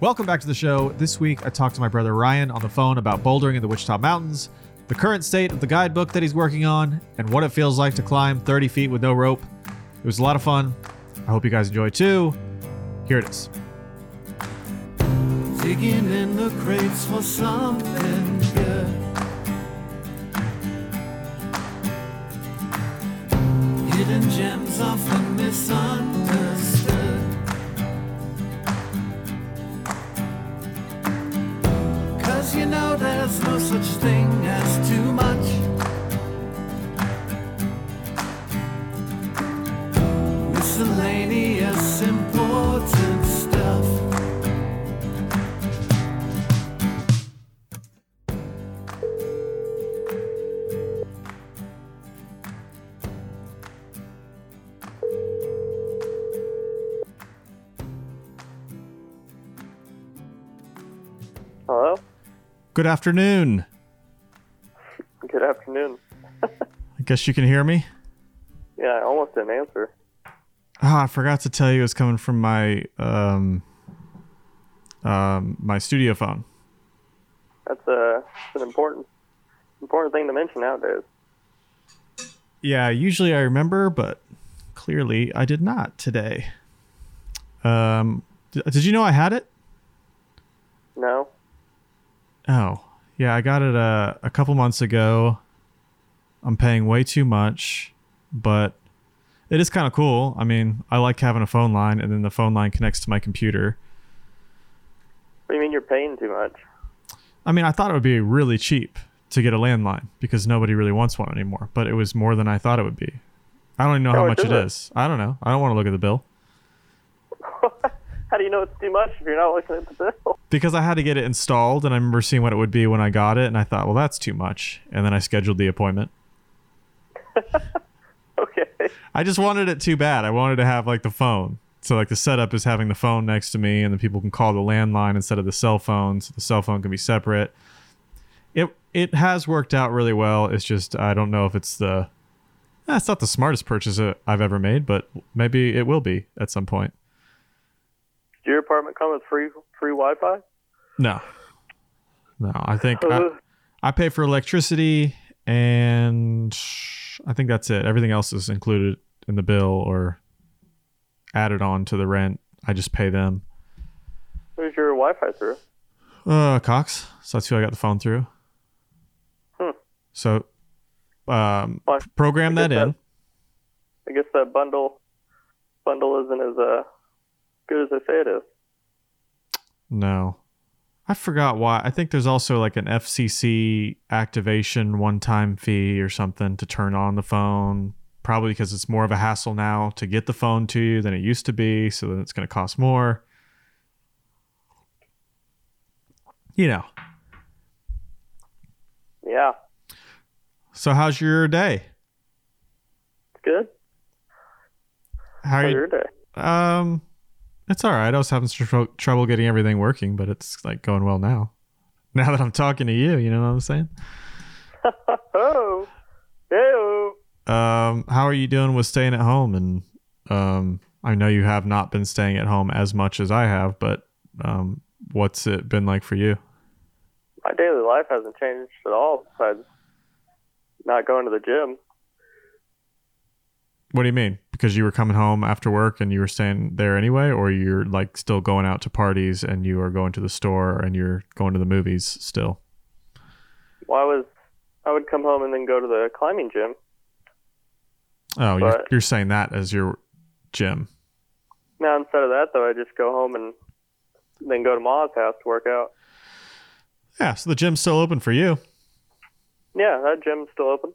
Welcome back to the show. This week, I talked to my brother Ryan on the phone about bouldering in the Wichita Mountains, the current state of the guidebook that he's working on, and what it feels like to climb 30 feet with no rope. It was a lot of fun. I hope you guys enjoy too. Here it is. Digging in the crates for something good. Hidden gems often misunderstood. You know there's no such thing as too much. Good afternoon. Good afternoon. I guess you can hear me. Yeah, I almost didn't answer. Oh, I forgot to tell you it's coming from my um um my studio phone. That's a it's an important important thing to mention nowadays. Yeah, usually I remember, but clearly I did not today. Um d- did you know I had it? No. Oh, yeah, I got it uh, a couple months ago. I'm paying way too much, but it is kind of cool. I mean, I like having a phone line, and then the phone line connects to my computer. What do you mean you're paying too much? I mean, I thought it would be really cheap to get a landline because nobody really wants one anymore, but it was more than I thought it would be. I don't even know How how much it? is. I don't know. I don't want to look at the bill How do you know it's too much if you're not looking at the bill? because I had to get it installed, and I remember seeing what it would be when I got it, and I thought, well, that's too much, and then I scheduled the appointment. Okay. I just wanted it too bad. I wanted to have like the phone. So like the setup is having the phone next to me and then people can call the landline instead of the cell phone. So the cell phone can be separate. It it has worked out really well. It's just I don't know if it's the eh, not the smartest purchase uh, I've ever made, but maybe it will be at some point. Your apartment come with free free Wi-Fi? No. No, I think I, Uh, I pay for electricity and I think that's it. Everything else is included in the bill or added on to the rent. I just pay them. Who's your Wi-Fi through? Uh, Cox. So that's who I got the phone through. Hmm. So, um, Well, program I that in. I guess that bundle bundle isn't as uh, good as they say it is. No, I forgot why. I think there's also like an FCC activation one-time fee or something to turn on the phone. Probably because it's more of a hassle now to get the phone to you than it used to be. So then it's going to cost more. You know. Yeah, So how's your day? it's good. How are How's you? your day? Um, it's all right. I was having tr- trouble getting everything working, but it's like going well now. Now that I'm talking to you, you know what I'm saying? hey, Um, how are you doing with staying at home? And um, I know you have not been staying at home as much as I have, but um, what's it been like for you? my daily life hasn't changed at all besides not going to the gym. What do you mean? Because you were coming home after work and you were staying there anyway, or you're like still going out to parties and you are going to the store and you're going to the movies still? Well, I was I would come home and then go to the climbing gym. Oh, you're, you're saying that as your gym. Now instead of that though, I just go home and then go to Ma's house to work out. Yeah, so the gym's still open for you. Yeah, that gym's still open.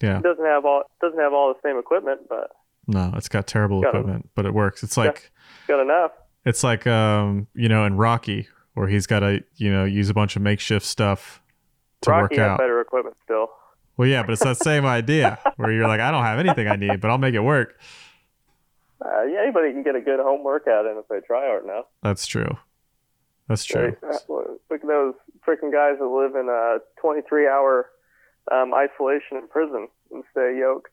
Yeah. It doesn't have all doesn't have all the same equipment, but No, it's got terrible Got equipment, but it works. It's like it's got enough. it's like um, you know, in Rocky where he's got to, you know, use a bunch of makeshift stuff to Rocky work out. better equipment still. Well, yeah, but it's that same idea where you're like, I don't have anything I need, but I'll make it work. Uh, yeah, anybody can get a good home workout in if they try hard enough. That's true. That's true. Uh, Look at those freaking guys that live in a 23 hour um, isolation in prison and stay yoked.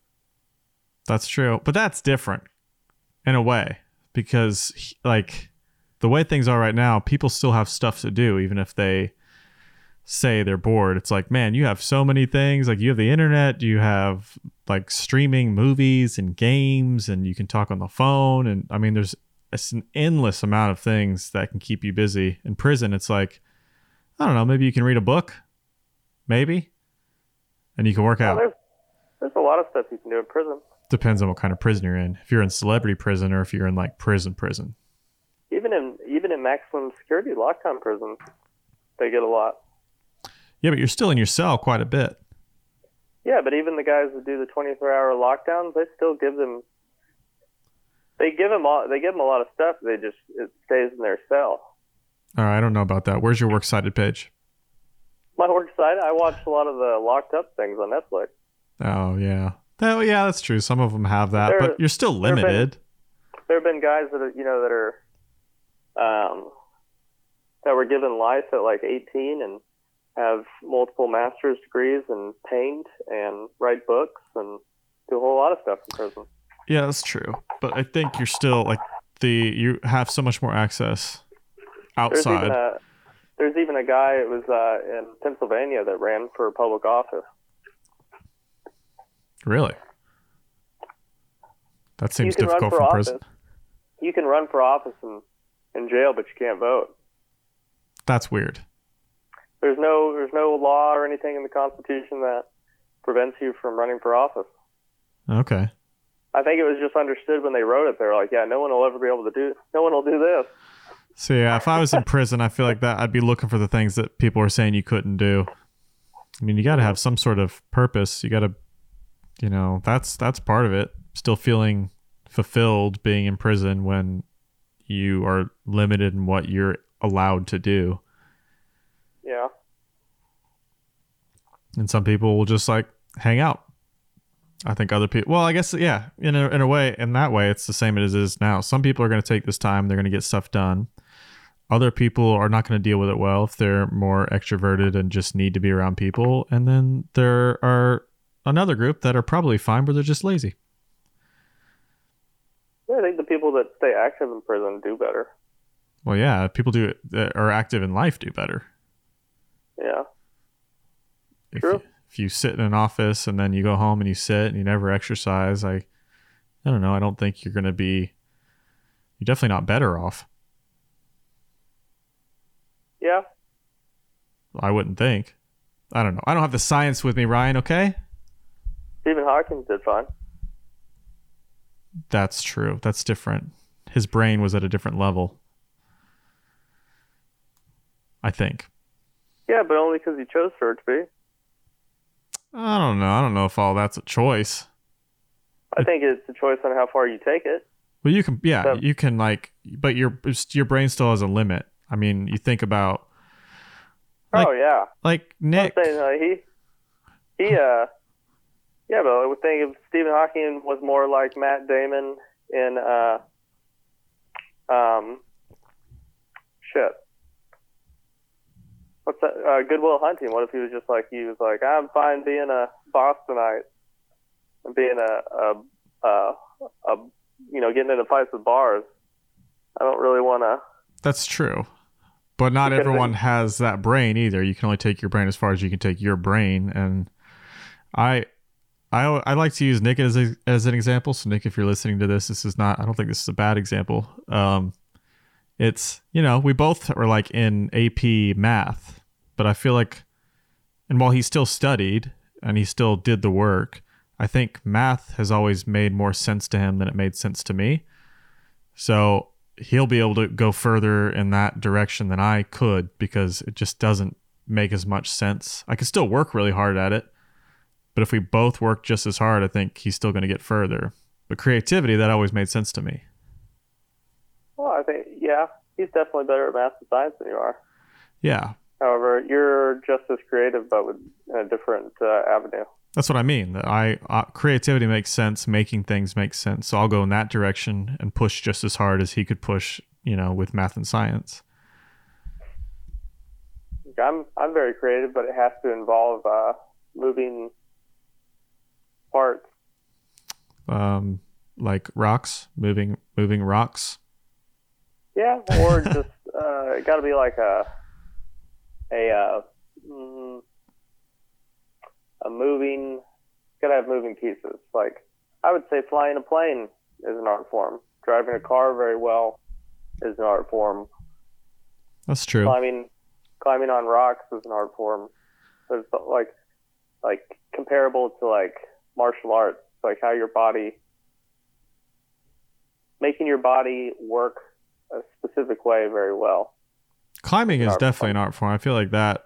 That's true. But that's different in a way because like the way things are right now, people still have stuff to do, even if they say they're bored. It's like, man, you have so many things. Like you have the internet, you have like streaming movies and games, and you can talk on the phone. And I mean, there's it's an endless amount of things that can keep you busy. In prison, it's like, I don't know, maybe you can read a book, maybe, and you can work Well, out. there's there's a lot of stuff you can do in prison. Depends on what kind of prison you're in. If you're in celebrity prison or if you're in like prison prison. Even in even in maximum security lockdown prisons, they get a lot. Yeah, but you're still in your cell quite a bit. Yeah, but even the guys that do the 24-hour lockdowns, they still give them. They give them all. They give them a lot of stuff. They just it stays in their cell. All right, I don't know about that. Where's your works cited page? My work site, I watch a lot of the locked up things on Netflix. Oh yeah. Oh yeah, that's true. Some of them have that, There- but you're still there have been- limited. There have been guys that are, you know, that are, um, that were given life at like 18 and have multiple master's degrees and paint and write books and do a whole lot of stuff in prison. Yeah, that's true. But I think you're still like the you have so much more access There's even outside. a there's even a guy it was uh, in Pennsylvania that ran for public office. Really? That seems you can run difficult for prison. You can run for office in, in jail, but you can't vote. That's weird. There's no there's no law or anything in the Constitution that prevents you from running for office. Okay. I think it was just understood when they wrote it. They're like, yeah, no one will ever be able to do. No one will do this. So yeah, if I was in prison, I feel like that I'd be looking for the things that people are saying you couldn't do. I mean, you got to have some sort of purpose. You got to, you know, that's that's part of it. Still feeling fulfilled being in prison when you are limited in what you're allowed to do. Yeah. and some people will just like hang out. I think other people. Well, I guess yeah. In a in a way, in that way, it's the same as it is now. Some people are going to take this time. They're going to get stuff done. Other people are not going to deal with it well if they're more extroverted and just need to be around people. And then there are another group that are probably fine, but they're just lazy. Yeah, I think the people that stay active in prison do better. Well, yeah, people do that are active in life do better. Yeah. If True. You, if you sit in an office and then you go home and you sit and you never exercise, I, I don't know. I don't think you're going to be. You're definitely not better off. Yeah. I wouldn't think. I don't know. I don't have the science with me, Ryan. Okay, Stephen Hawking did fine. that's true. That's different. His brain was at a different level. I think. Yeah, but only because he chose for it to be. I don't know. I don't know if all that's a choice. I think it's a choice on how far you take it. Well, you can, yeah, So- you can like, but your your brain still has a limit. I mean, you think about Like- oh yeah. like Nick. Saying uh, he he uh yeah, but I would think if Stephen Hawking was more like Matt Damon in uh um shit. What's that? Uh, Good Will Hunting. What if he was just like he was like, I'm fine being a Bostonite and being a a a, a you know getting into fights with bars. I don't really want to. That's true. But not everyone been- has that brain either. You can only take your brain as far as you can take your brain. And I, I, I like to use Nick as a, as an example. So Nick, if you're listening to this, this is not. I don't think this is a bad example. Um, it's you know we both are like in AP math, but I feel like, and while he still studied and he still did the work, I think math has always made more sense to him than it made sense to me. So he'll be able to go further in that direction than I could because it just doesn't make as much sense. I can still work really hard at it, but if we both work just as hard, I think he's still going to get further. But creativity, that always made sense to me. Well, I think yeah, he's definitely better at math and science than you are. Yeah, However, you're just as creative, but with a different uh, avenue. that's what I mean. I uh, creativity makes sense, making things make sense. So I'll go in that direction and push just as hard as he could push, you know, with math and science. I'm I'm very creative, but it has to involve uh, moving parts. Um, like rocks, moving, moving rocks. Yeah, or just uh, it got to be like a a uh, mm, a moving. Got to have moving pieces. Like I would say, flying a plane is an art form. Driving a car very well is an art form. That's true. Climbing climbing on rocks is an art form. It's like like comparable to like martial arts, like how your body making your body work a specific way very well. Climbing is definitely an art form. I feel like that.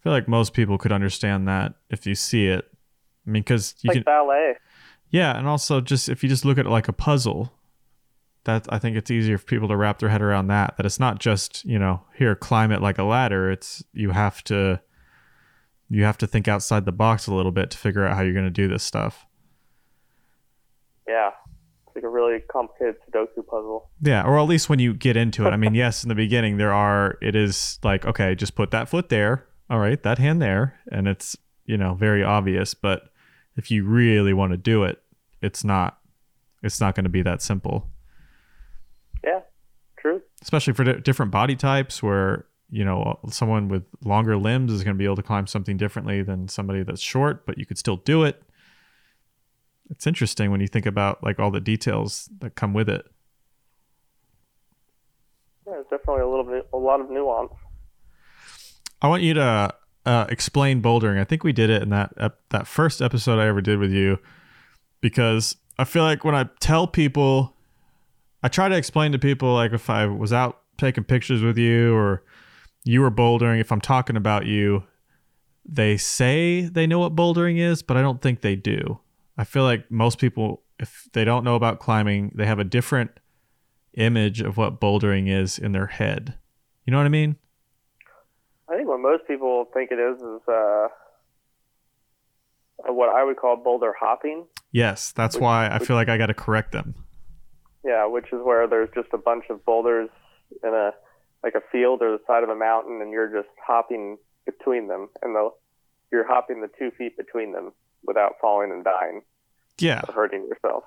I feel like most people could understand that if you see it. I mean, because you like can, ballet. yeah, and also just if you just look at it like a puzzle, that I think it's easier for people to wrap their head around that. That it's not just you know here climb it like a ladder. It's you have to, you have to think outside the box a little bit to figure out how you're going to do this stuff. Yeah. Like a really complicated Sudoku puzzle. Yeah, or at least when you get into it. I mean, yes, in the beginning there are it is like, okay, just put that foot there. All right, that hand there, and it's, you know, very obvious, but if you really want to do it, it's not it's not going to be that simple. Yeah. True. Especially for di- different body types where, you know, someone with longer limbs is going to be able to climb something differently than somebody that's short, but you could still do it. It's interesting when you think about like all the details that come with it. Yeah, there's definitely a little bit a lot of nuance. I want you to uh, explain bouldering. I think we did it in that ep- that first episode I ever did with you, because I feel like when I tell people, I try to explain to people like if I was out taking pictures with you or you were bouldering. If I'm talking about you, they say they know what bouldering is, but I don't think they do. I feel like most people, if they don't know about climbing, they have a different image of what bouldering is in their head. You know what I mean? I think what most people think it is is uh, what I would call boulder hopping. Yes, that's Which- why I which- feel like I got to correct them. Yeah, which is where there's just a bunch of boulders in a like a field or the side of a mountain, and you're just hopping between them, and the you're hopping the two feet between them without falling and dying Yeah, hurting yourself.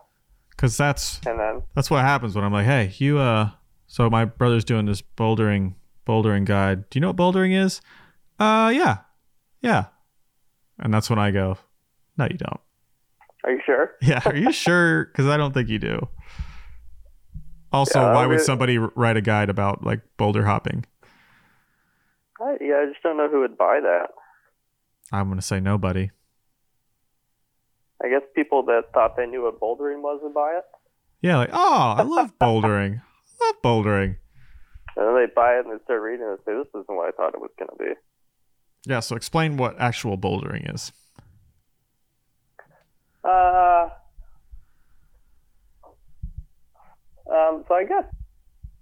because that's And then that's what happens when I'm like, hey, you uh, so my brother's doing this bouldering bouldering guide. Do you know what bouldering is? Uh, yeah, yeah, and that's when I go, no, you don't. are you sure? Yeah, are you sure? Because I don't think you do. Also, Yeah, why would somebody write a guide about like boulder hopping? I, yeah, I just don't know who would buy that. I'm gonna say nobody. I guess people that thought they knew what bouldering was would buy it, Yeah, like oh, I love bouldering. I love bouldering. and then they buy it and they start reading it and say, "This isn't what I thought it was going to be." Yeah, so explain what actual bouldering is. Uh, um, so I guess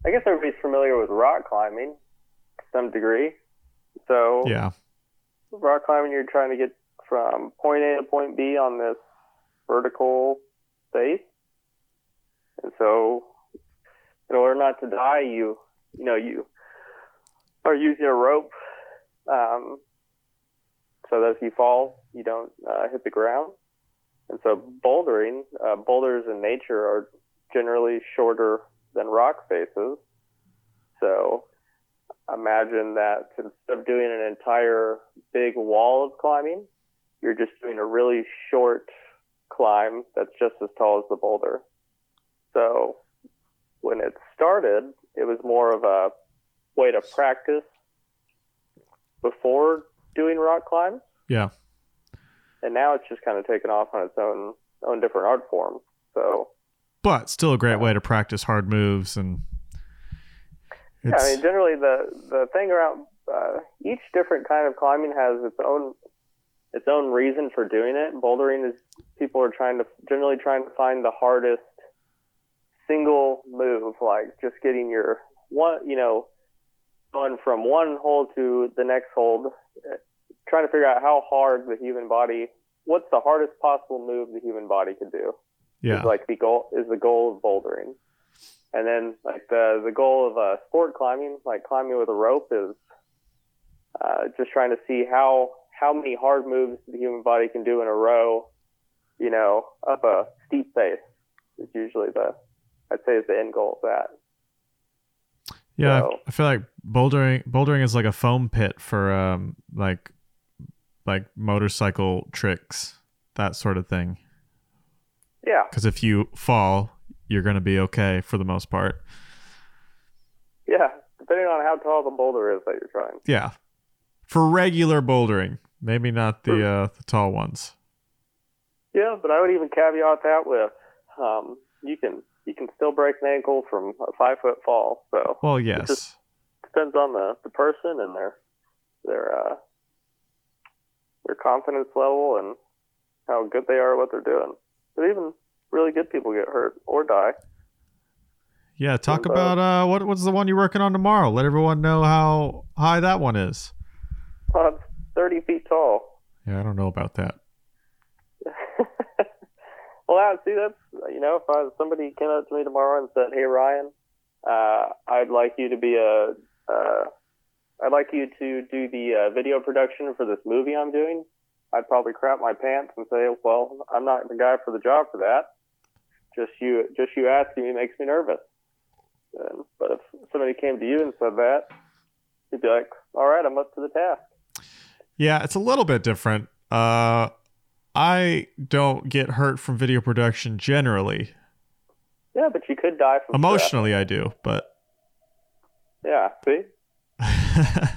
I guess everybody's familiar with rock climbing to some degree. So Yeah, rock climbing, you're trying to get from point A to point B on this vertical space, and so in order not to die, you you know you are using a rope um, so that if you fall, you don't uh, hit the ground. And so bouldering, uh, boulders in nature are generally shorter than rock faces. So imagine that instead of doing an entire big wall of climbing, you're just doing a really short climb that's just as tall as the boulder. So when it started, it was more of a way to practice before doing rock climbs yeah. and now it's just kind of taken off on its own own different art form. So But still a great way to practice hard moves and yeah, I mean, generally the the thing around uh, each different kind of climbing has its own its own reason for doing it. Bouldering is people are trying to generally trying to find the hardest single move, like just getting your one, you know, going from one hold to the next hold, uh, trying to figure out how hard the human body, what's the hardest possible move the human body could do. yeah. is like the goal is the goal of bouldering. And then like the the goal of uh, sport climbing, like climbing with a rope, is uh, just trying to see how how many hard moves the human body can do in a row. You know, up a steep face is usually the I'd say is the end goal of that. Yeah, So- I feel like bouldering bouldering is like a foam pit for um like like motorcycle tricks, that sort of thing. Yeah, Because if you fall, you're gonna be okay for the most part. yeah. Depending on how tall the boulder is that you're trying. Yeah, for regular bouldering, maybe not the uh, the tall ones. Yeah, but I would even caveat that with um, you can you can still break an ankle from a five foot fall. So Well, yes, depends on the, the person and their their uh, their confidence level and how good they are at what they're doing. But even really good people get hurt or die. yeah. Talk and, uh, about uh, what what's the one you're working on tomorrow? Let everyone know how high that one is. Well, it's 30 feet tall. Yeah, I don't know about that. well, see, that's you know, if I, somebody came up to me tomorrow and said, "Hey, Ryan, uh, I'd like you to be a, uh, I'd like you to do the uh, video production for this movie I'm doing," I'd probably crap my pants and say, "Well, I'm not the guy for the job for that. Just you, just you asking me makes me nervous." And, but if somebody came to you and said that, you'd be like, "All right, I'm up to the task." Yeah, it's a little bit different. Uh, I don't get hurt from video production generally. Yeah, but you could die from stress. Emotionally, I do, but Yeah, see.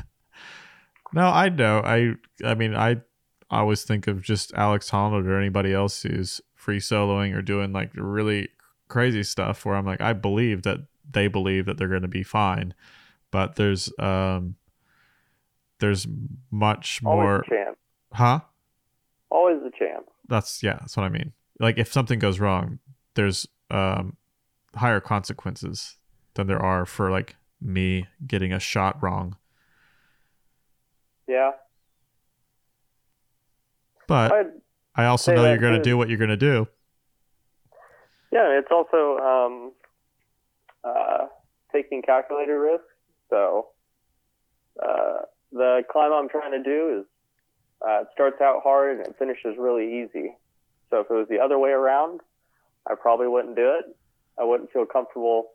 no, I know. I I mean, I always think of just Alex Honnold or anybody else who's free soloing or doing like really crazy stuff where I'm like, I believe that they believe that they're going to be fine, but there's um there's much Always more, chance. huh? Always a chance. That's yeah, that's what I mean. Like if something goes wrong, there's um higher consequences than there are for like me getting a shot wrong. Yeah. But I'd, I also know you're going to do what you're going to do. yeah, it's also um, uh, taking calculator risk. So uh, the climb I'm trying to do is uh, it starts out hard and it finishes really easy. So if it was the other way around, I probably wouldn't do it. I wouldn't feel comfortable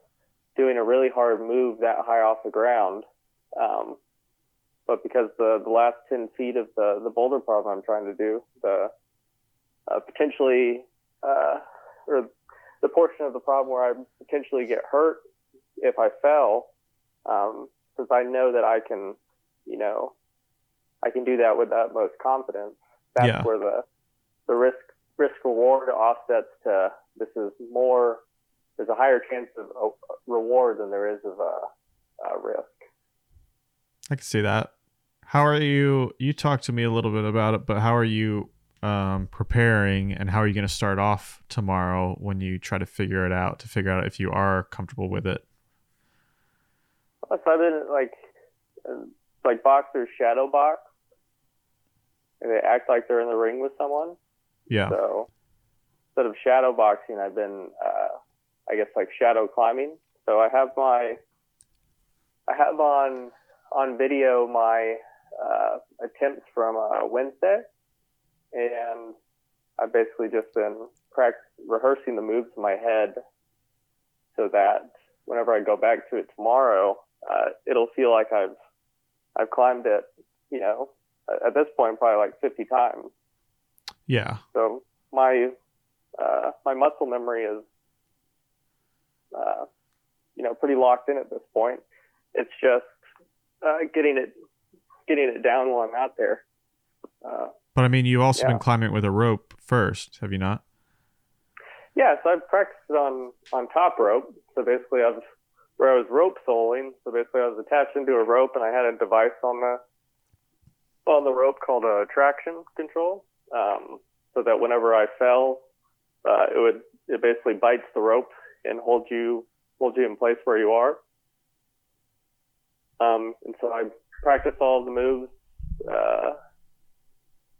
doing a really hard move that high off the ground. Um, but because the, the last 10 feet of the, the boulder problem I'm trying to do, the uh, potentially, uh, or the portion of the problem where I potentially get hurt if I fell, because I know that I can, you know, I can do that with the utmost confidence. That's Yeah. where the the risk risk reward offsets to this is more. There's a higher chance of reward than there is of uh, uh, risk. I can see that. How are you? You talked to me a little bit about it, but how are you um, preparing and how are you going to start off tomorrow when you try to figure it out to figure out if you are comfortable with it? So I've been like, like boxers shadow box, and they act like they're in the ring with someone. Yeah. So instead of shadow boxing, I've been, uh, I guess, like shadow climbing. So I have my, I have on on video my uh, attempts from uh, Wednesday, and I've basically just been practice rehearsing the moves in my head, so that whenever I go back to it tomorrow, uh, it'll feel like I've I've climbed it, you know, at- this point probably like 50 times. Yeah. So my uh, my muscle memory is uh, you know pretty locked in at this point. It's just uh, getting it getting it down while I'm out there. Uh, But I mean, you've also Yeah. been climbing with a rope first, have you not? yeah, so I've practiced on on top rope. So basically, I was where I was rope soloing. So basically, I was attached into a rope, and I had a device on the on the rope called a traction control. Um, so that whenever I fell, uh, it would it basically bites the rope and holds you holds you in place where you are. Um, and so I practiced all the moves uh,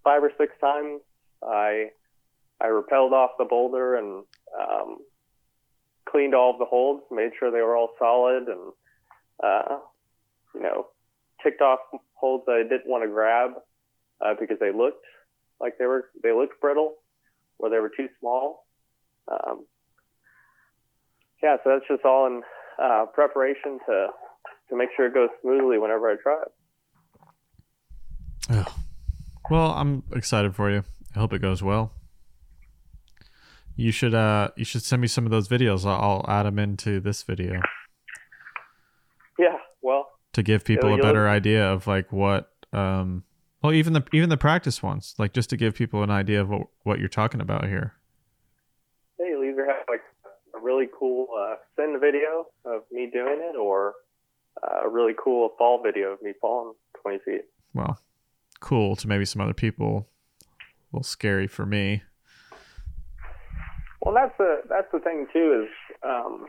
five or six times. I I rappelled off the boulder and um, cleaned all of the holds, made sure they were all solid, and uh, you know, ticked off holds that I didn't want to grab uh, because they looked like they were they looked brittle or they were too small. Um, yeah, so that's just all in uh, preparation to to make sure it goes smoothly whenever I try it. Oh. Well, I'm excited for you. I hope it goes well. You should uh you should send me some of those videos. I'll, I'll add them into this video Yeah, well, to give people a better idea of like what um well even the even the practice ones like just to give people an idea of what what you're talking about here. yeah, you'll either have like a really cool uh, send video of me doing it, or uh, a really cool fall video of me falling 20 feet. Well, cool to maybe some other people. A little scary for me. Well, that's the that's the thing too is um,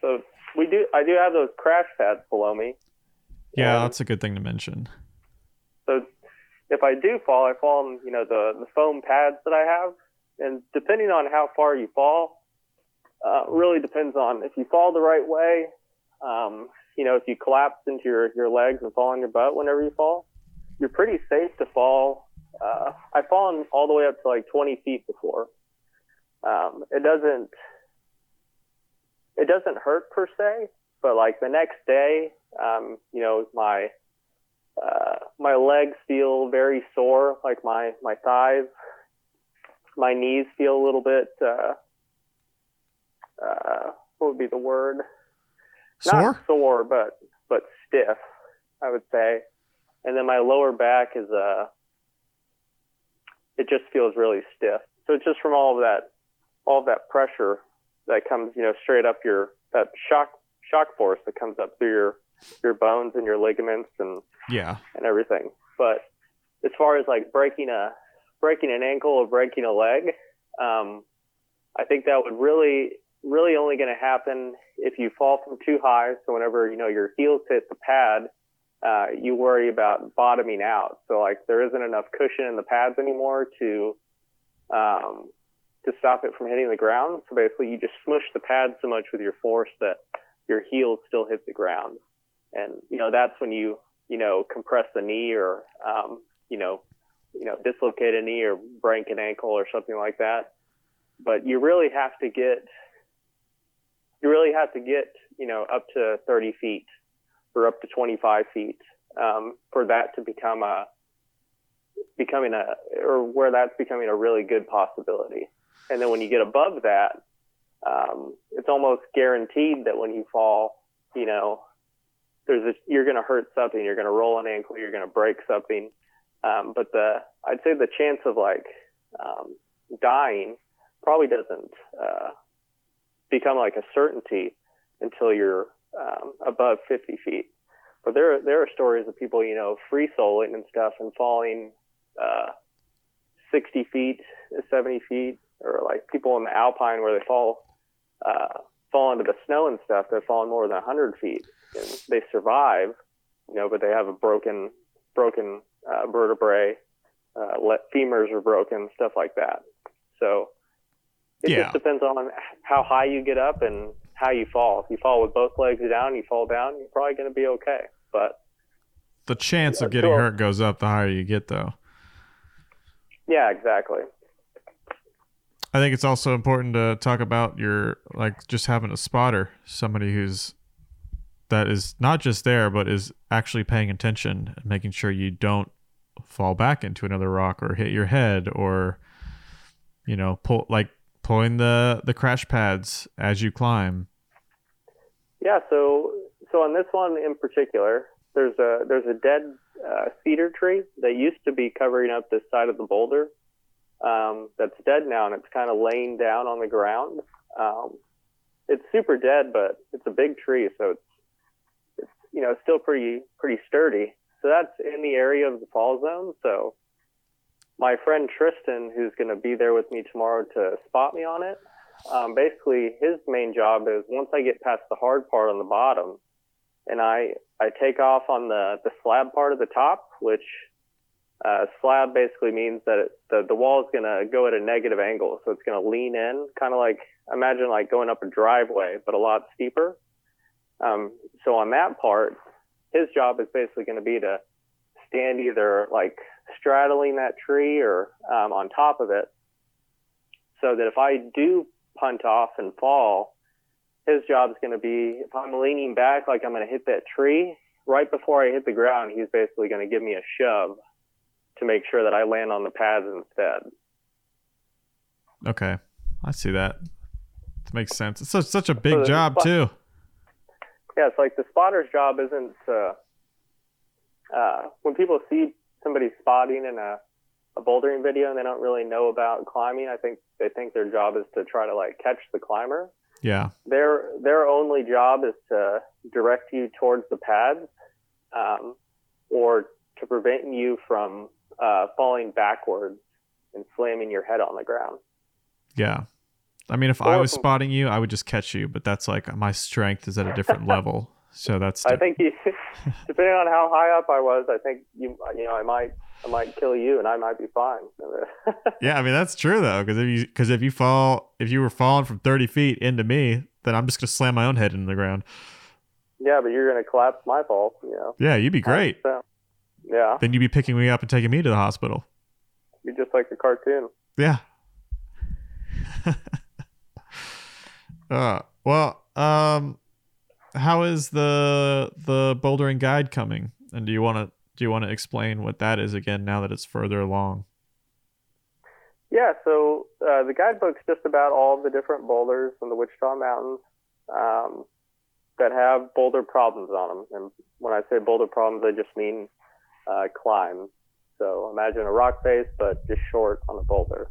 so we do I do have those crash pads below me. Yeah, And that's a good thing to mention. So if I do fall, I fall on you know the the foam pads that I have, and depending on how far you fall, uh, really depends on if you fall the right way. Um, you know, if you collapse into your your legs and fall on your butt whenever you fall, you're pretty safe to fall. Uh, I've fallen all the way up to like 20 feet before. Um, it doesn't it doesn't hurt per se, but like the next day, um, you know, my uh, my legs feel very sore, like my my thighs, my knees feel a little bit. Uh, uh, what would be the word? Sore? Not sore, but but stiff, I would say. And then my lower back is uh, it just feels really stiff. So it's just from all of that, all of that pressure that comes, you know, straight up your that shock shock force that comes up through your your bones and your ligaments and Yeah. and everything. But as far as like breaking a breaking an ankle or breaking a leg, um, I think that would really really only going to happen if you fall from too high. So whenever you know your heels hit the pad, uh, you worry about bottoming out. So like there isn't enough cushion in the pads anymore to um, to stop it from hitting the ground. So basically, you just smush the pad so much with your force that your heels still hit the ground. And you know that's when you you know compress the knee or um, you know you know dislocate a knee or break an ankle or something like that. But you really have to get you really have to get you know up to 30 feet or up to 25 feet um, for that to become a becoming a or where that's becoming a really good possibility. And then when you get above that, um, it's almost guaranteed that when you fall, you know, there's a, you're going to hurt something, you're going to roll an ankle, you're going to break something. Um, but the I'd say the chance of like um, dying probably doesn't uh, become like a certainty until you're um, above 50 feet. But there there are stories of people you know free soloing and stuff and falling uh, 60 feet, 70 feet, or like people in the alpine where they fall uh, fall into the snow and stuff. They've fallen more than 100 feet and they survive, you know, but they have a broken broken uh, vertebrae, uh, let femurs are broken, stuff like that. So it Yeah. just depends on how high you get up and how you fall. If you fall with both legs down, you fall down, you're probably going to be okay. But The chance of getting sure. hurt goes up the higher you get though. yeah, exactly. I think it's also important to talk about your like just having a spotter, somebody who's that is not just there but is actually paying attention and making sure you don't fall back into another rock or hit your head or you know pull like pulling the the crash pads as you climb. Yeah, so so on this one in particular, there's a there's a dead uh, cedar tree that used to be covering up this side of the boulder. Um, that's dead now, and it's kind of laying down on the ground. Um, it's super dead, but it's a big tree, so it's it's you know still pretty pretty sturdy. So that's in the area of the fall zone. So my friend Tristan, who's going to be there with me tomorrow to spot me on it, um, basically his main job is once I get past the hard part on the bottom, and I I take off on the the slab part of the top, which uh, slab basically means that it, the the wall is going to go at a negative angle, so it's going to lean in, kind of like imagine like going up a driveway, but a lot steeper. Um, so on that part, his job is basically going to be to stand either like straddling that tree or um, on top of it, so that if I do punt off and fall, his job's going to be if I'm leaning back like I'm going to hit that tree right before I hit the ground, he's basically going to give me a shove to make sure that I land on the pads instead. Okay, I see that. That makes sense. It's such such a big So job spot- too. Yeah, it's like the spotter's job isn't uh, uh, when people see somebody spotting in a, a bouldering video and they don't really know about climbing. I think they think their job is to try to like catch the climber. Yeah, Their their only job is to direct you towards the pads, um, or to prevent you from uh, falling backwards and slamming your head on the ground. yeah. I mean, if I was from- spotting you, I would just catch you. But that's like my strength is at a different level. So that's I think you, depending on how high up I was, I think you you know I might I might kill you and I might be fine. Yeah, I mean that's true though, because if you because if you fall if you were falling from thirty feet into me, then I'm just gonna slam my own head into the ground. yeah, but you're gonna collapse my fall. You know. Yeah, you'd be great. Yeah, Then you'd be picking me up and taking me to the hospital. you're just like the cartoon. Yeah. uh, well, um, how is the the bouldering guide coming? And do you want to do you want to explain what that is again now that it's further along? Yeah, so uh, the guidebook's just about all the different boulders in the Wichita Mountains um, that have boulder problems on them. And when I say boulder problems, I just mean uh, climbs. So imagine a rock face, but just short on a boulder.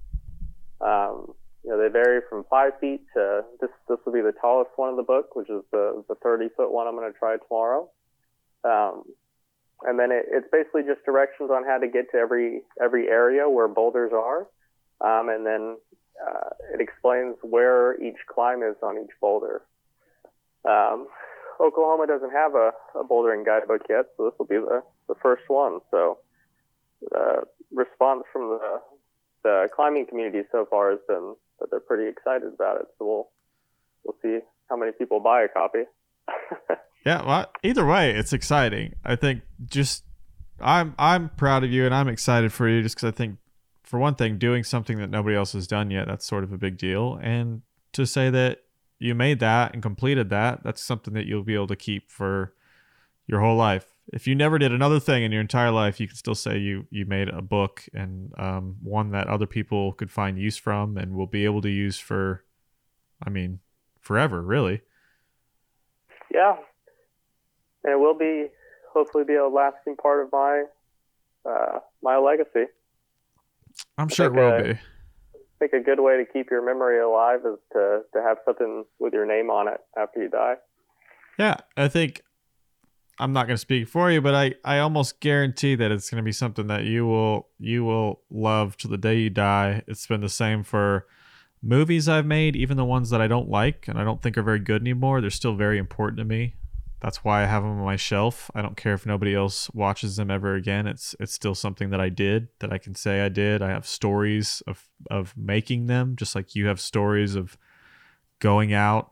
Um, you know, they vary from five feet to this. This will be the tallest one in the book, which is the the 30 foot one I'm going to try tomorrow. Um, and then it, it's basically just directions on how to get to every every area where boulders are. Um, and then uh, it explains where each climb is on each boulder. Um, Oklahoma doesn't have a, a bouldering guidebook yet, so this will be the, the first one. So the response from the, the climbing community so far has been that they're pretty excited about it. So we'll we'll see how many people buy a copy. Yeah, well, either way, it's exciting. I think just I'm I'm proud of you and I'm excited for you just because I think for one thing, doing something that nobody else has done yet, that's sort of a big deal. And to say that you made that and completed that, that's something that you'll be able to keep for your whole life. If you never did another thing in your entire life, you can still say you you made a book and um, one that other people could find use from and will be able to use for, I mean, forever, really. yeah, and it will be hopefully be a lasting part of my uh, my legacy. I'm sure it will uh, be. I think a good way to keep your memory alive is to, to have something with your name on it after you die. Yeah, I think I'm not going to speak for you, but I, I almost guarantee that it's going to be something that you will you will love to the day you die. It's been the same for movies I've made, even the ones that I don't like and I don't think are very good anymore. They're still very important to me. That's why I have them on my shelf. I don't care if nobody else watches them ever again. It's it's still something that I did that I can say I did. I have stories of of making them, just like you have stories of going out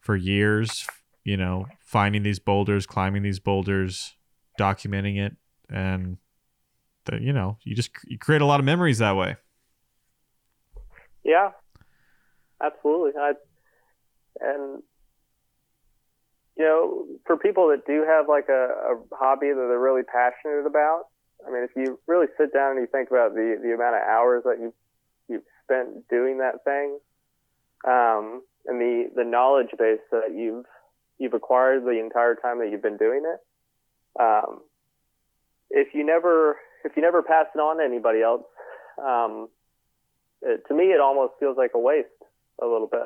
for years, you know, finding these boulders, climbing these boulders, documenting it, and the, you know, you just you create a lot of memories that way. Yeah, absolutely. I, and you know, for people that do have like a, a hobby that they're really passionate about, I mean, if you really sit down and you think about the the amount of hours that you you've spent doing that thing, um, and the the knowledge base that you've you've acquired the entire time that you've been doing it, um, if you never if you never pass it on to anybody else, um, it, to me, it almost feels like a waste a little bit.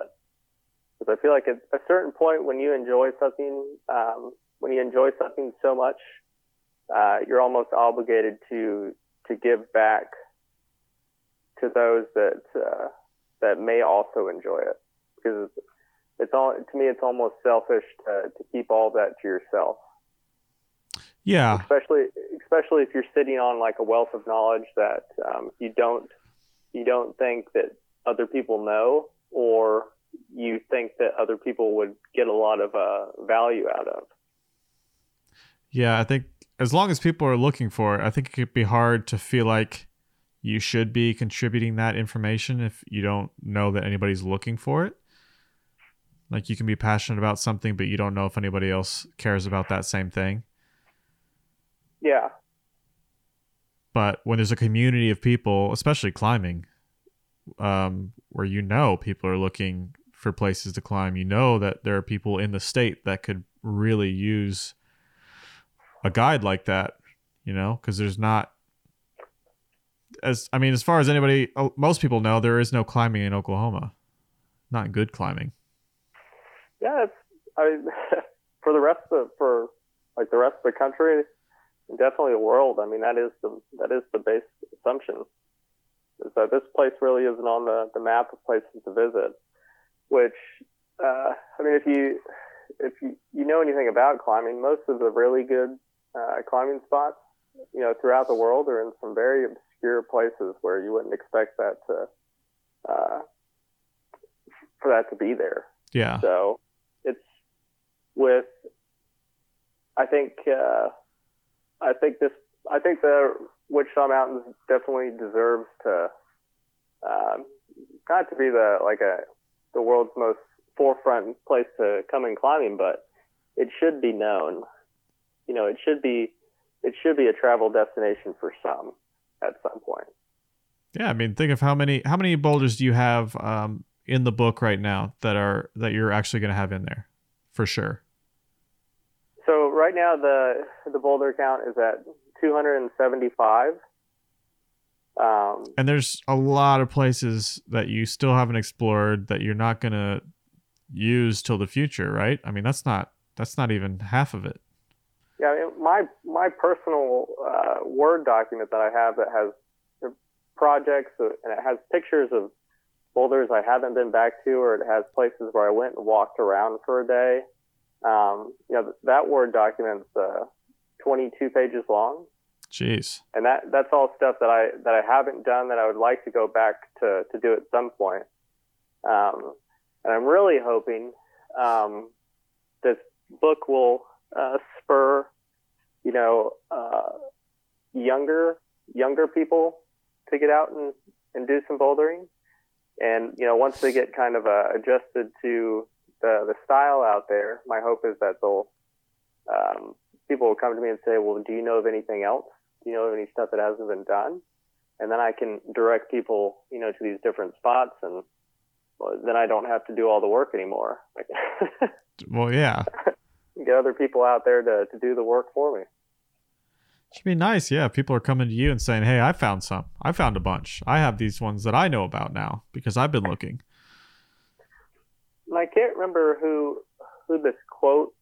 Because I feel like at a certain point when you enjoy something, um, when you enjoy something so much, uh, you're almost obligated to to give back to those that uh, that may also enjoy it. Because it's all to me, it's almost selfish to, to keep all that to yourself Yeah, especially especially if you're sitting on like a wealth of knowledge that um, you don't you don't think that other people know or you think that other people would get a lot of uh, value out of. yeah. I think as long as people are looking for it, I think it could be hard to feel like you should be contributing that information if you don't know that anybody's looking for it. Like you can be passionate about something, but you don't know if anybody else cares about that same thing. Yeah, But when there's a community of people, especially climbing, um, where you know people are looking for places to climb, you know that there are people in the state that could really use a guide like that, you know, because there's not as I mean, as far as anybody, oh, most people know, there is no climbing in Oklahoma, not good climbing. Yeah. It's I mean, for the rest of for like the rest of the country, definitely the world. I mean, that is the that is the base assumption is that this place really isn't on the the map of places to visit. Which uh, I mean, if you if you you know anything about climbing, most of the really good uh, climbing spots, you know, throughout the world are in some very obscure places where you wouldn't expect that to uh, for that to be there. Yeah, So with I think uh, I think this I think the Wichita Mountains definitely deserves to um, not to be the like a the world's most forefront place to come in climbing, but it should be known. You know, it should be it should be a travel destination for some at some point. yeah. I mean, think of how many how many boulders do you have um, in the book right now that are that you're actually going to have in there for sure. Right now the the boulder count is at 275. Um, and there's a lot of places that you still haven't explored that you're not going to use till the future right i mean that's not that's not even half of it yeah, I mean, my my personal uh, Word document that I have that has projects uh, and it has pictures of boulders I haven't been back to, or it has places where I went and walked around for a day. Um, you know, that Word document's uh, 22 pages long. jeez and that that's all stuff that I that I haven't done that I would like to go back to to do at some point. Um, and I'm really hoping um, this book will uh, spur, you know, uh, younger younger people to get out and and do some bouldering. And you know, once they get kind of uh, adjusted to the the style out there, my hope is that they'll um, people will come to me and say, "Well, do you know of anything else?" Do you know of any stuff that hasn't been done? And then i can direct people you know to these different spots and well, then i don't have to do all the work anymore. Well yeah. Get other people out there to, to do the work for me. Should be nice yeah. People are coming to you and saying hey i found some. I found a bunch. I have these ones that i know about now because i've been looking and i can't remember who who this quote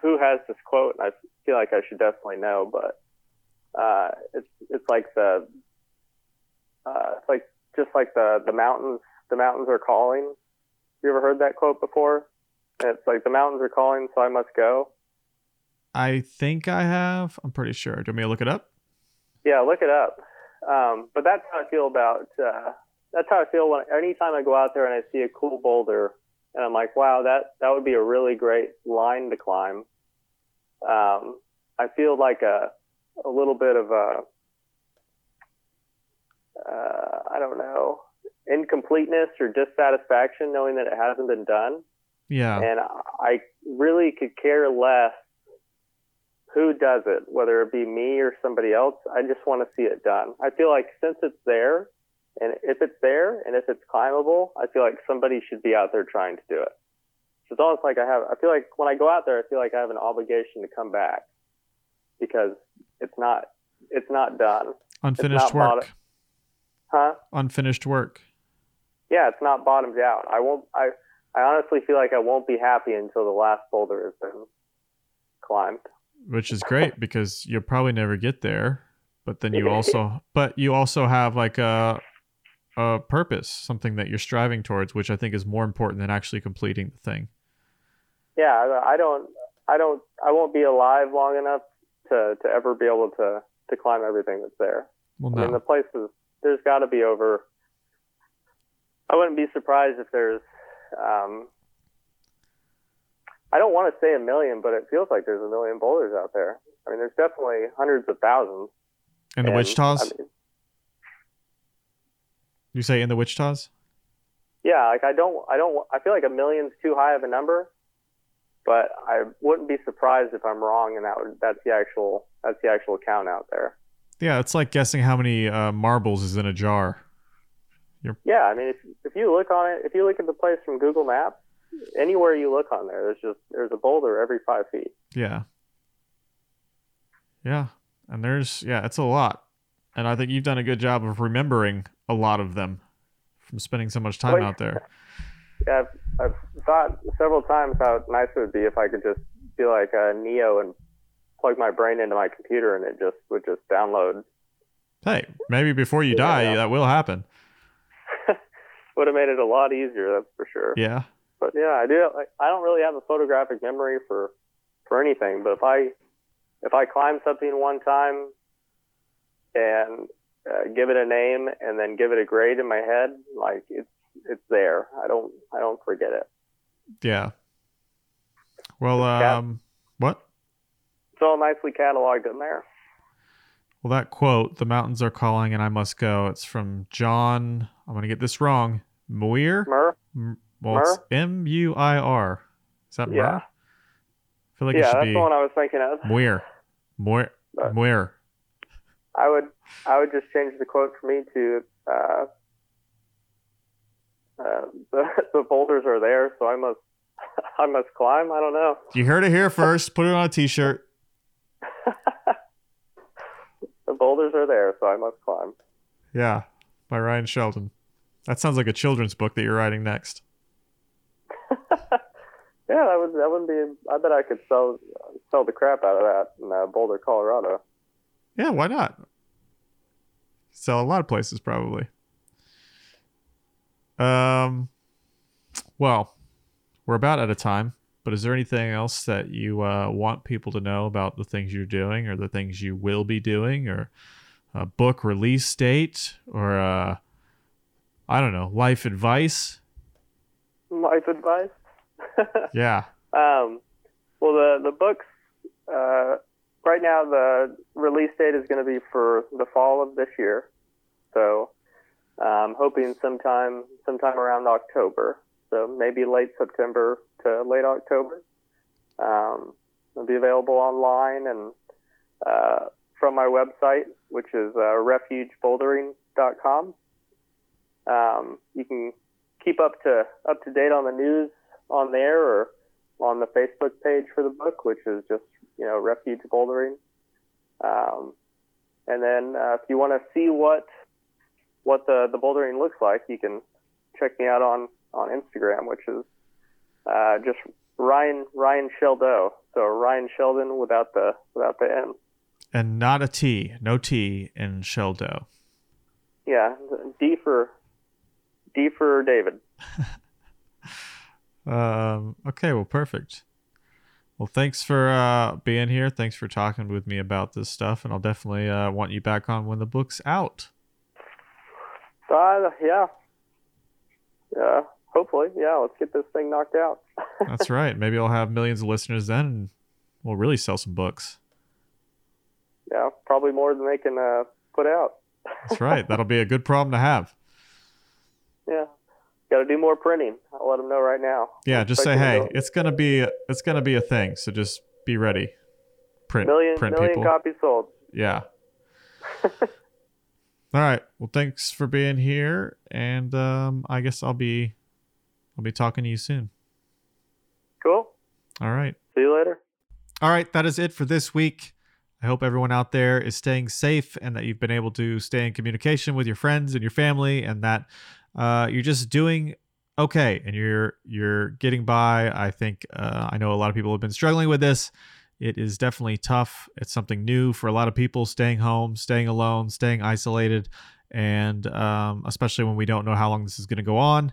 who has this quote. And i feel like i should definitely know but uh it's it's like the uh it's like just like the the mountains the mountains are calling. You ever heard that quote before? It's like the mountains are calling so i must go. I think i have. I'm pretty sure. Do you want me to look it up? Yeah, look it up. Um, but that's how I feel about. Uh, that's how I feel when anytime I go out there and I see a cool boulder, and I'm like, wow, that that would be a really great line to climb. Um, I feel like a a little bit of a uh, I don't know incompleteness or dissatisfaction knowing that it hasn't been done yeah and I really could care less who does it, whether it be me or somebody else. I just want to see it done. I feel like since it's there, and if it's there, and if it's climbable, I feel like somebody should be out there trying to do it. So it's almost like I have. I feel like when I go out there, I feel like I have an obligation to come back because it's not. It's not done, unfinished not work it. huh? unfinished work Yeah, it's not bottomed out. I won't. I. I honestly feel like I won't be happy until the last boulder has been climbed. which is great because you'll probably never get there but then you also but you also have like a a purpose something that you're striving towards which i think is more important than actually completing the thing yeah, I- don't, I don't, I won't be alive long enough to to ever be able to to climb everything that's there. well I mean, the no place is there's got to be over. I wouldn't be surprised if there's. Um, I don't want to say a million, but it feels like there's a million boulders out there. I mean, there's definitely hundreds of thousands. in the and, wichitas I mean, you say in the wichitas yeah, like I don't, I don't, I feel like a million's too high of a number, but I wouldn't be surprised if I'm wrong, and that would, that's the actual, that's the actual count out there. Yeah, it's like guessing how many uh, marbles is in a jar. Yeah, I mean, if if you look on it, if you look at the place from Google Maps, anywhere you look on there, there's just there's a boulder every five feet. Yeah. Yeah. And there's yeah, it's a lot. And I think you've done a good job of remembering a lot of them from spending so much time Well, out there. Yeah, I've, I've thought several times how nice it would be if I could just be like a Neo and plug my brain into my computer and it just would just download. Hey, maybe before you die, Yeah. that will happen. Would have made it a lot easier, that's for sure. Yeah. But yeah, I do. Like, I don't really have a photographic memory for for anything. But if I if I climb something one time and uh, give it a name and then give it a grade in my head, like it's it's there. I don't I don't forget it. Yeah. Well, um, what? It's all nicely cataloged in there. Well, that quote, "The mountains are calling and I must go." It's from John. I'm gonna get this wrong. Muir. Mur? M- Well, it's M U I R. Is that Yeah. Muir? I feel like yeah, it should that's be the one I was thinking of. Muir. Muir. Uh, Muir. I would I would just change the quote for me to uh, uh, the the boulders are there, so I must I must climb. I don't know. You heard it here first. Put it on a T-shirt. The boulders are there, so I must climb. Yeah, by Ryan Sheldon. That sounds like a children's book that you're writing next. Yeah, that would that wouldn't be. I bet I could sell sell the crap out of that in uh, Boulder, Colorado. Yeah, why not? Sell a lot of places probably. Um, well, we're about out of time. But is there anything else that you uh, want people to know about the things you're doing, or the things you will be doing, or a book release date, or uh, I don't know, life advice? Life advice. Yeah, Um, well, the the books uh, right now the release date is going to be for the fall of this year, so I'm hoping sometime sometime around October. So maybe late September to late October. Um, it'll be available online and uh, from my website, which is uh, refugebouldering.com. Um, you can keep up to up to date on the news on there or on the Facebook page for the book, which is just you know Refuge Bouldering. Um, and then uh, if you want to see what what the the bouldering looks like, you can check me out on on Instagram, which is uh, just Ryan Ryan Sheldo. So Ryan Sheldon without the without the N. and not a T, no T in Sheldo. Yeah, D for D for David. Um, okay, well, perfect. Well, thanks for uh, being here. Thanks for talking with me about this stuff, and I'll definitely uh, want you back on when the book's out. Uh, yeah. Yeah. Hopefully, yeah. Let's get this thing knocked out. That's right. Maybe I'll have millions of listeners then, and we'll really sell some books. yeah, probably more than they can uh, put out. That's right. That'll be a good problem to have. Yeah. Got to do more printing. I'll let them know right now. Yeah, just say, hey, go- it's gonna be it's gonna be a thing. So just be ready. Print million print million people. copies sold. Yeah. All right. Well, thanks for being here, and um, I guess I'll be I'll be talking to you soon. Cool. All right. See you later. All right, that is it for this week. I hope everyone out there is staying safe and that you've been able to stay in communication with your friends and your family, and that uh, you're just doing okay and you're you're getting by. I think uh, I know a lot of people have been struggling with this. It is definitely tough. It's something new for a lot of people. Staying home, staying alone, staying isolated, and um, especially when we don't know how long this is going to go on.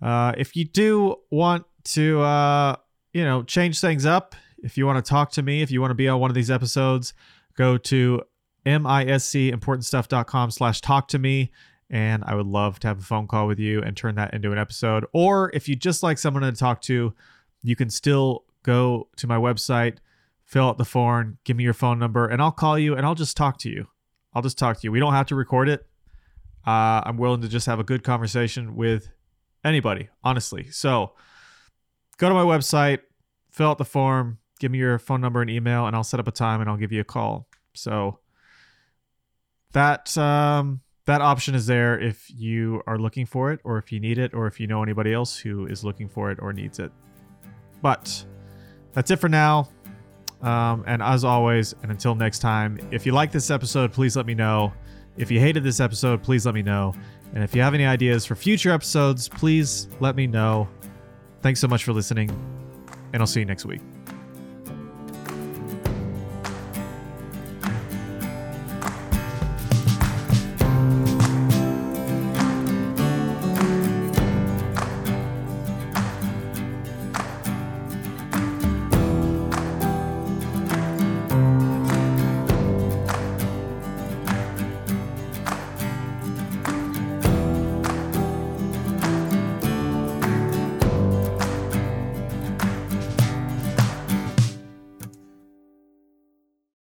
Uh, if you do want to, uh, you know, change things up, if you want to talk to me, if you want to be on one of these episodes, go to miscimportantstuff.com slash talk to me. And I would love to have a phone call with you and turn that into an episode. Or if you just like someone to talk to, you can still go to my website, fill out the form, give me your phone number, and I'll call you and I'll just talk to you. I'll just talk to you. We don't have to record it. Uh, I'm willing to just have a good conversation with Anybody, honestly. So go to my website, fill out the form, give me your phone number and email, and I'll set up a time and I'll give you a call. So that um, that option is there if you are looking for it, or if you need it, or if you know anybody else who is looking for it or needs it. But that's it for now. Um, and as always, and until next time, if you like this episode, please let me know. If you hated this episode, please let me know. And if you have any ideas for future episodes, please let me know. Thanks so much for listening, and I'll see you next week.